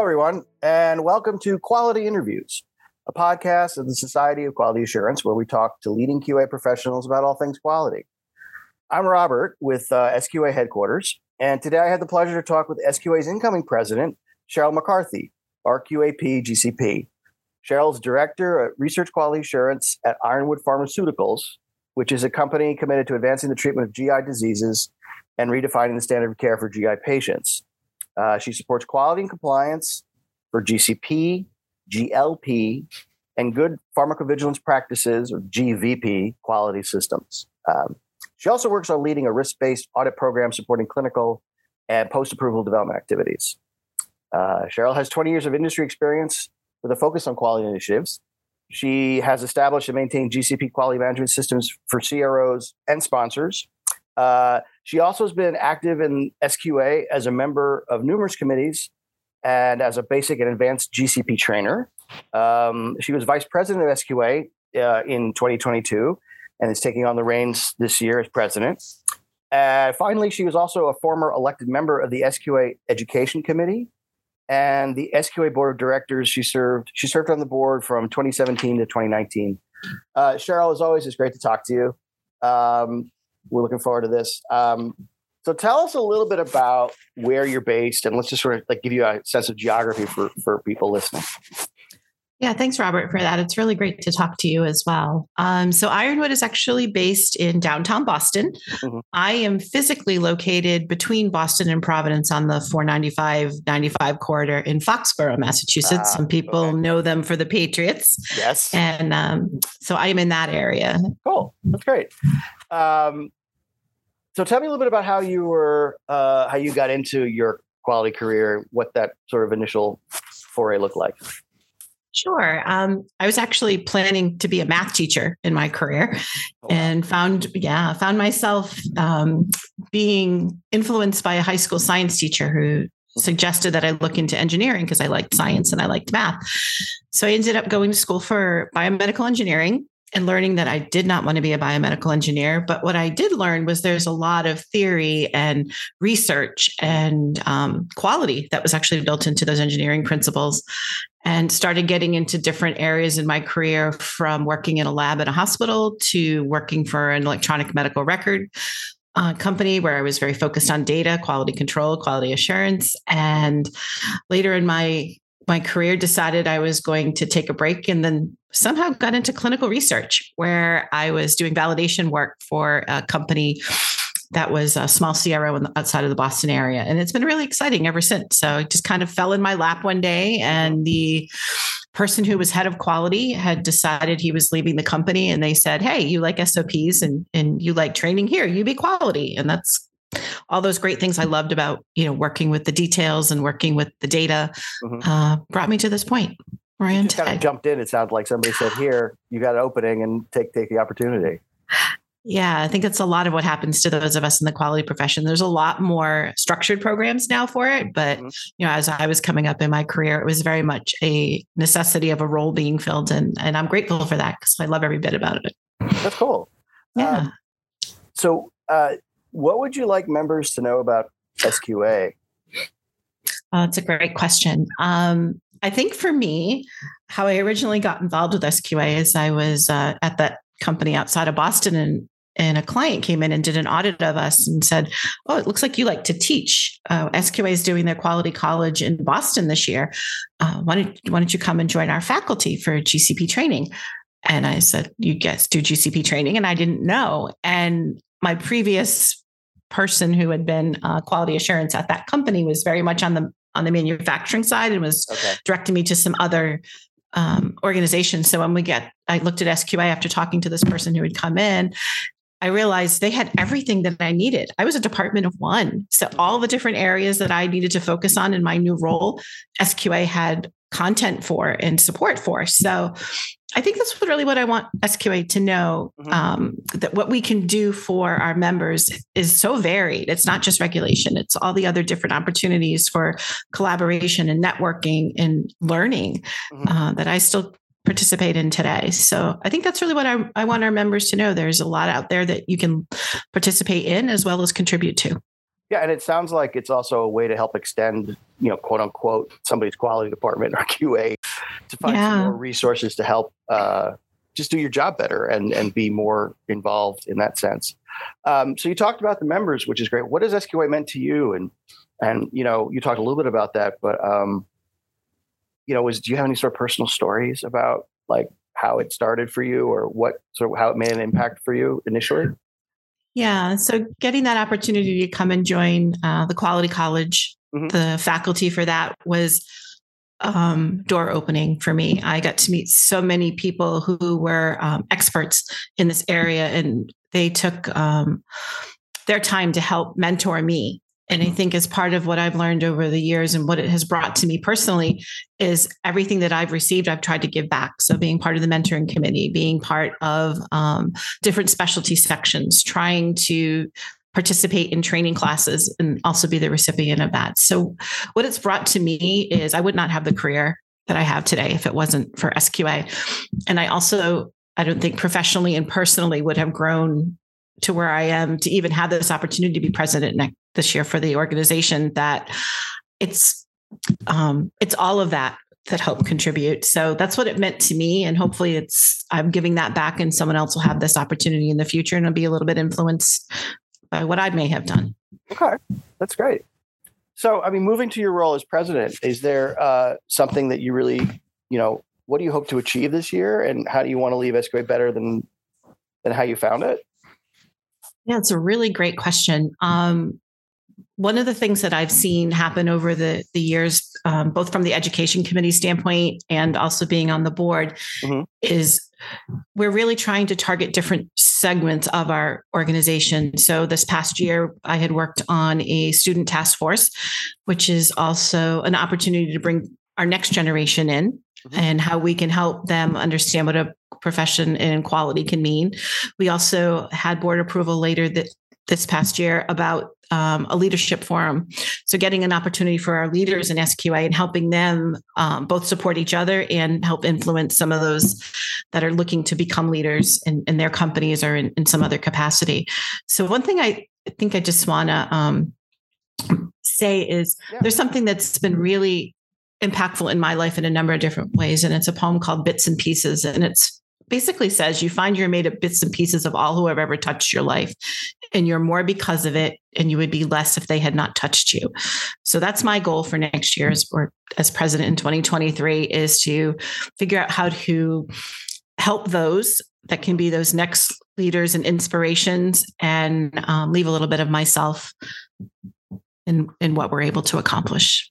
Hello, everyone, and welcome to Quality Interviews, a podcast of the Society of Quality Assurance where we talk to leading QA professionals about all things quality. I'm Robert with uh, SQA headquarters, and today I had the pleasure to talk with SQA's incoming president, Cheryl McCarthy, RQAP GCP. Cheryl's director of research quality assurance at Ironwood Pharmaceuticals, which is a company committed to advancing the treatment of GI diseases and redefining the standard of care for GI patients. Uh, she supports quality and compliance for GCP, GLP, and good pharmacovigilance practices, or GVP, quality systems. Um, she also works on leading a risk based audit program supporting clinical and post approval development activities. Uh, Cheryl has 20 years of industry experience with a focus on quality initiatives. She has established and maintained GCP quality management systems for CROs and sponsors. Uh, she also has been active in SQA as a member of numerous committees and as a basic and advanced GCP trainer. Um, she was vice president of SQA uh, in 2022 and is taking on the reins this year as president. Uh, finally, she was also a former elected member of the SQA Education Committee and the SQA Board of Directors. She served. She served on the board from 2017 to 2019. Uh, Cheryl, as always, it's great to talk to you. Um, we're looking forward to this. Um, so tell us a little bit about where you're based, and let's just sort of like give you a sense of geography for for people listening. Yeah, thanks, Robert, for that. It's really great to talk to you as well. Um, so, Ironwood is actually based in downtown Boston. Mm-hmm. I am physically located between Boston and Providence on the 495 95 corridor in Foxborough, Massachusetts. Ah, Some people okay. know them for the Patriots. Yes. And um, so I am in that area. Cool. That's great. Um, so, tell me a little bit about how you were, uh, how you got into your quality career, what that sort of initial foray looked like. Sure. Um, I was actually planning to be a math teacher in my career oh, and found, yeah, found myself um, being influenced by a high school science teacher who suggested that I look into engineering because I liked science and I liked math. So I ended up going to school for biomedical engineering and learning that I did not want to be a biomedical engineer. But what I did learn was there's a lot of theory and research and um, quality that was actually built into those engineering principles and started getting into different areas in my career from working in a lab at a hospital to working for an electronic medical record uh, company where I was very focused on data, quality control, quality assurance. And later in my my career decided I was going to take a break and then somehow got into clinical research where I was doing validation work for a company that was a small CRO the, outside of the Boston area. And it's been really exciting ever since. So it just kind of fell in my lap one day and the person who was head of quality had decided he was leaving the company and they said, Hey, you like SOPs and, and you like training here, you be quality. And that's all those great things I loved about, you know, working with the details and working with the data mm-hmm. uh, brought me to this point. Am kind of jumped in. It sounds like somebody said, "Here, you got an opening, and take take the opportunity." Yeah, I think it's a lot of what happens to those of us in the quality profession. There's a lot more structured programs now for it, but mm-hmm. you know, as I was coming up in my career, it was very much a necessity of a role being filled, and and I'm grateful for that because I love every bit about it. That's cool. Yeah. Um, so, uh, what would you like members to know about SQA? Oh, it's a great question. Um, I think for me, how I originally got involved with SQA is I was uh, at that company outside of Boston and and a client came in and did an audit of us and said, "Oh, it looks like you like to teach. Uh, SQA is doing their quality college in Boston this year. Uh, why don't why don't you come and join our faculty for GCP training?" And I said, "You guys do GCP training?" And I didn't know. And my previous person who had been uh, quality assurance at that company was very much on the on the manufacturing side and was okay. directing me to some other um, organizations. So when we get, I looked at SQA after talking to this person who had come in. I realized they had everything that I needed. I was a department of one. So all the different areas that I needed to focus on in my new role, SQA had content for and support for. So I think that's really what I want SQA to know mm-hmm. um, that what we can do for our members is so varied. It's not just regulation, it's all the other different opportunities for collaboration and networking and learning mm-hmm. uh, that I still participate in today. So I think that's really what I, I want our members to know. There's a lot out there that you can participate in as well as contribute to. Yeah, and it sounds like it's also a way to help extend, you know, quote unquote, somebody's quality department or QA to find yeah. some more resources to help uh, just do your job better and and be more involved in that sense. Um, so you talked about the members, which is great. What has SQA meant to you? And and you know, you talked a little bit about that, but um, you know, was do you have any sort of personal stories about like how it started for you or what sort of how it made an impact for you initially? Yeah. So getting that opportunity to come and join uh, the Quality College, mm-hmm. the faculty for that was um, door opening for me. I got to meet so many people who were um, experts in this area, and they took um, their time to help mentor me and I mm-hmm. think as part of what I've learned over the years and what it has brought to me personally is everything that I've received, I've tried to give back. So being part of the mentoring committee, being part of um, different specialty sections, trying to participate in training classes and also be the recipient of that. So what it's brought to me is I would not have the career that I have today if it wasn't for SQA. And I also I don't think professionally and personally would have grown to where I am to even have this opportunity to be president next this year for the organization that it's um, it's all of that that help contribute. So that's what it meant to me. And hopefully it's I'm giving that back and someone else will have this opportunity in the future and it'll be a little bit influenced by what I may have done. Okay. That's great. So I mean moving to your role as president, is there uh, something that you really, you know, what do you hope to achieve this year and how do you want to leave SQA better than than how you found it? Yeah, it's a really great question. Um, one of the things that I've seen happen over the, the years, um, both from the education committee standpoint and also being on the board, mm-hmm. is we're really trying to target different segments of our organization. So this past year, I had worked on a student task force, which is also an opportunity to bring our next generation in mm-hmm. and how we can help them understand what a profession in quality can mean. We also had board approval later that this past year about um, a leadership forum. So, getting an opportunity for our leaders in SQA and helping them um, both support each other and help influence some of those that are looking to become leaders in, in their companies or in, in, some other capacity. So, one thing I think I just want to um, say is yeah. there's something that's been really impactful in my life in a number of different ways. And it's a poem called Bits and Pieces. And it's basically says you find you're made of bits and pieces of all who have ever touched your life and you're more because of it and you would be less if they had not touched you. So that's my goal for next year as, or as president in 2023 is to figure out how to help those that can be those next leaders and inspirations and um, leave a little bit of myself in in what we're able to accomplish.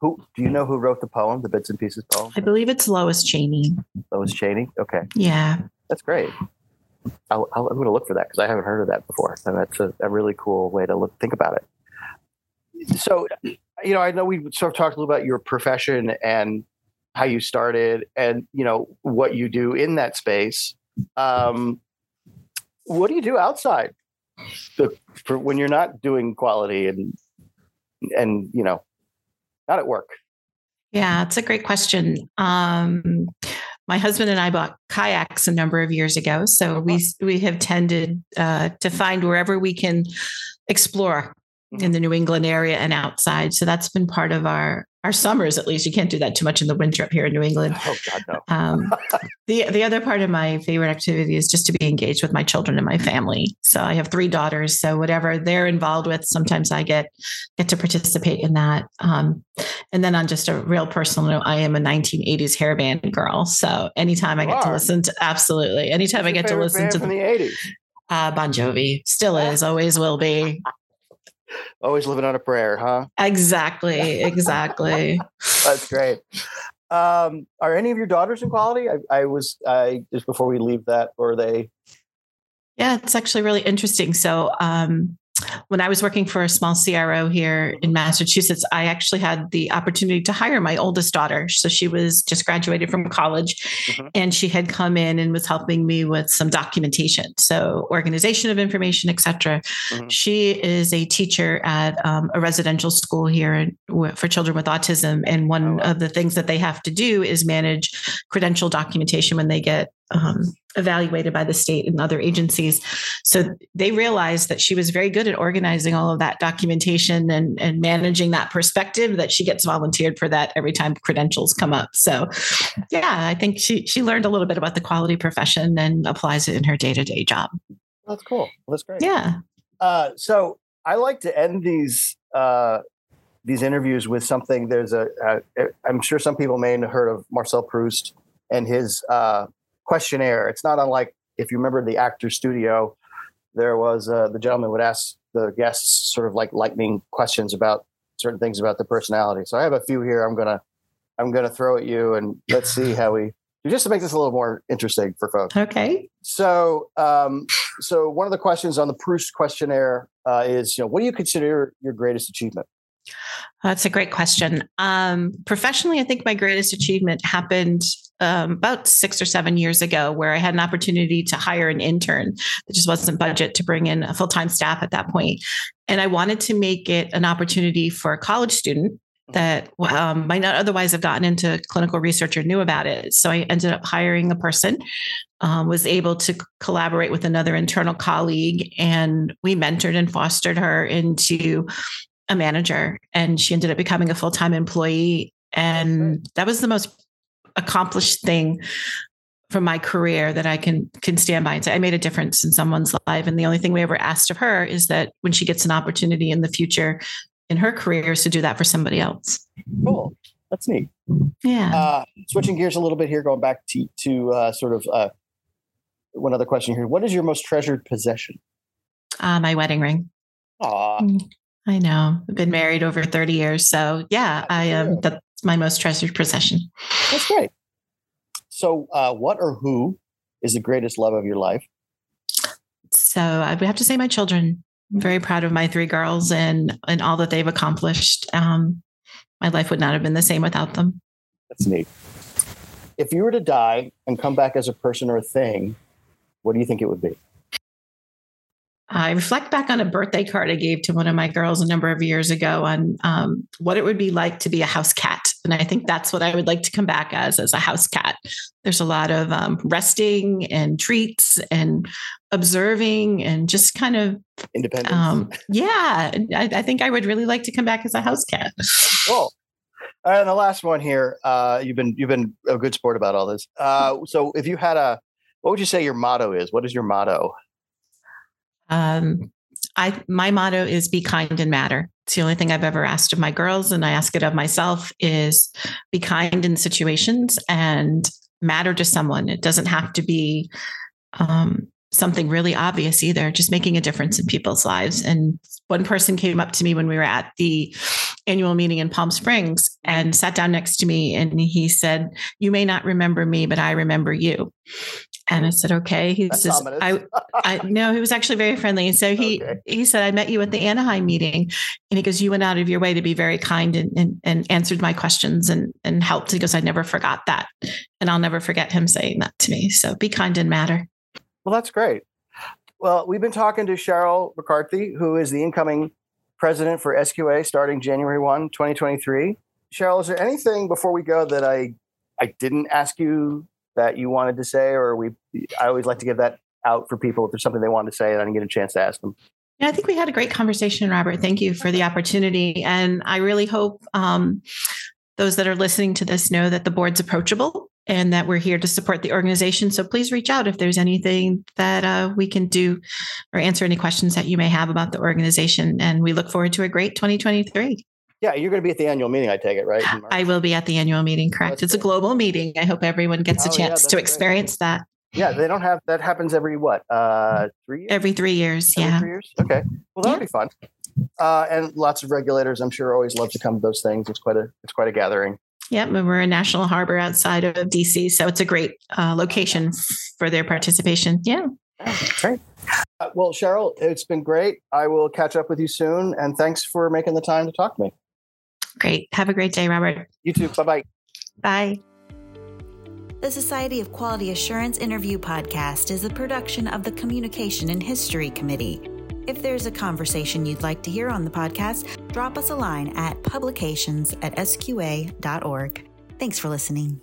Who do you know who wrote the poem, the bits and pieces poem? I believe it's Lois Cheney. Lois Cheney. Okay. Yeah. That's great. i am going to look for that because I haven't heard of that before, and that's a, a, really cool way to look think about it. So, you know, I know we sort of talked a little about your profession and how you started, and you know what you do in that space. Um, what do you do outside the, for when you're not doing quality and and you know not at work yeah it's a great question um, my husband and I bought kayaks a number of years ago, so we uh-huh. we have tended uh, to find wherever we can explore in mm-hmm. the New England area and outside. So that's been part of our our summers at least. You can't do that too much in the winter up here in New England. Oh God, no. um, the the other part of my favorite activity is just to be engaged with my children and my family. So I have three daughters. So whatever they're involved with, sometimes I get get to participate in that. Um, and then on just a real personal note, I am a 1980s hair band girl. So anytime you I get are. to listen to absolutely anytime What's I get to listen to the, the 80s. Uh, bon Jovi still is, always will be. Always living on a prayer, huh? Exactly. Exactly. That's great. Um, are any of your daughters in quality? I, I was I just before we leave that, or they? Yeah, it's actually really interesting. So um, when I was working for a small CRO here in Massachusetts, I actually had the opportunity to hire my oldest daughter. So she was just graduated from college mm-hmm. and she had come in and was helping me with some documentation. So organization of information, etc. Mm-hmm. She is a teacher at um, a residential school here for children with autism. And one oh, wow. of the things that they have to do is manage credential documentation when they get um, evaluated by the state and other agencies. So they realized that she was very good at organizing all of that documentation and, and managing that perspective that she gets volunteered for that every time credentials come up. So yeah, I think she she learned a little bit about the quality profession and applies it in her day-to-day job. That's cool. Well, that's great. Yeah. Uh, so I like to end these uh, these interviews with something. There's a. am sure some people may have heard of Marcel Proust and his uh, questionnaire. It's not unlike if you remember the Actor Studio. There was uh, the gentleman would ask the guests sort of like lightning questions about certain things about the personality. So I have a few here. I'm gonna I'm gonna throw at you, and let's see how we just to make this a little more interesting for folks. Okay. So, um, so one of the questions on the Proust questionnaire uh, is, you know, what do you consider your greatest achievement? That's a great question. Um, professionally, I think my greatest achievement happened um, about six or seven years ago, where I had an opportunity to hire an intern. There just wasn't budget to bring in a full time staff at that point, and I wanted to make it an opportunity for a college student that um, might not otherwise have gotten into clinical research or knew about it. So I ended up hiring a person, um, was able to collaborate with another internal colleague, and we mentored and fostered her into a manager. And she ended up becoming a full time employee. And that was the most accomplished thing from my career that I can can stand by and say I made a difference in someone's life. And the only thing we ever asked of her is that when she gets an opportunity in the future in her career is to do that for somebody else. Cool. That's neat. Yeah. Uh, switching gears a little bit here, going back to, to uh, sort of uh, one other question here. What is your most treasured possession? Uh, my wedding ring. Aw. I know. I've been married over 30 years. So yeah, I am. Um, that's my most treasured possession. That's great. So uh, what or who is the greatest love of your life? So I would have to say my children. I'm very proud of my three girls and and all that they've accomplished. Um, my life would not have been the same without them. That's neat. If you were to die and come back as a person or a thing, what do you think it would be? I reflect back on a birthday card I gave to one of my girls a number of years ago on um, what it would be like to be a house cat, and I think that's what I would like to come back as as a house cat. There's a lot of um, resting and treats and observing and just kind of independence. Um, yeah, I, I, think I would really like to come back as a house cat. Cool. And the last one here, uh, you've been you've been a good sport about all this. Uh, so, if you had a, what would you say your motto is? What is your motto? Um, I my motto is be kind and matter. It's the only thing I've ever asked of my girls, and I ask it of myself: is be kind in situations and matter to someone. It doesn't have to be um, something really obvious either, just making a difference in people's lives. And one person came up to me when we were at the annual meeting in Palm Springs and sat down next to me and he said, You may not remember me, but I remember you. And I said, okay. He That's says, I, I no, he was actually very friendly. And so he, okay. he said, I met you at the Anaheim meeting. And he goes, you went out of your way to be very kind and, and, and answered my questions and, and helped. He goes, I never forgot that. And I'll never forget him saying that to me. So be kind and matter. Well, that's great. Well, we've been talking to Cheryl McCarthy, who is the incoming president for SQA starting January 1, 2023. Cheryl, is there anything before we go that I I didn't ask you that you wanted to say, or we? I always like to give that out for people if there's something they want to say and I didn't get a chance to ask them. Yeah, I think we had a great conversation, Robert. Thank you for the opportunity, and I really hope um, those that are listening to this know that the board's approachable and that we're here to support the organization. So please reach out if there's anything that uh, we can do or answer any questions that you may have about the organization. And we look forward to a great 2023. Yeah, you're going to be at the annual meeting, I take it, right? I will be at the annual meeting, correct. That's it's a global meeting. I hope everyone gets oh, a chance yeah, to experience great. that. Yeah, they don't have that happens every what? Uh three years? Every three years, every yeah. Three years? Okay. Well that'll yeah. be fun. Uh, and lots of regulators, I'm sure, always love to come to those things. It's quite a it's quite a gathering. Yep, and we're a national harbor outside of DC, so it's a great uh, location for their participation. Yeah. Great. Uh, well, Cheryl, it's been great. I will catch up with you soon, and thanks for making the time to talk to me. Great. Have a great day, Robert. You too. Bye bye. Bye. The Society of Quality Assurance Interview Podcast is a production of the Communication and History Committee. If there's a conversation you'd like to hear on the podcast, drop us a line at publications at sqa.org. Thanks for listening.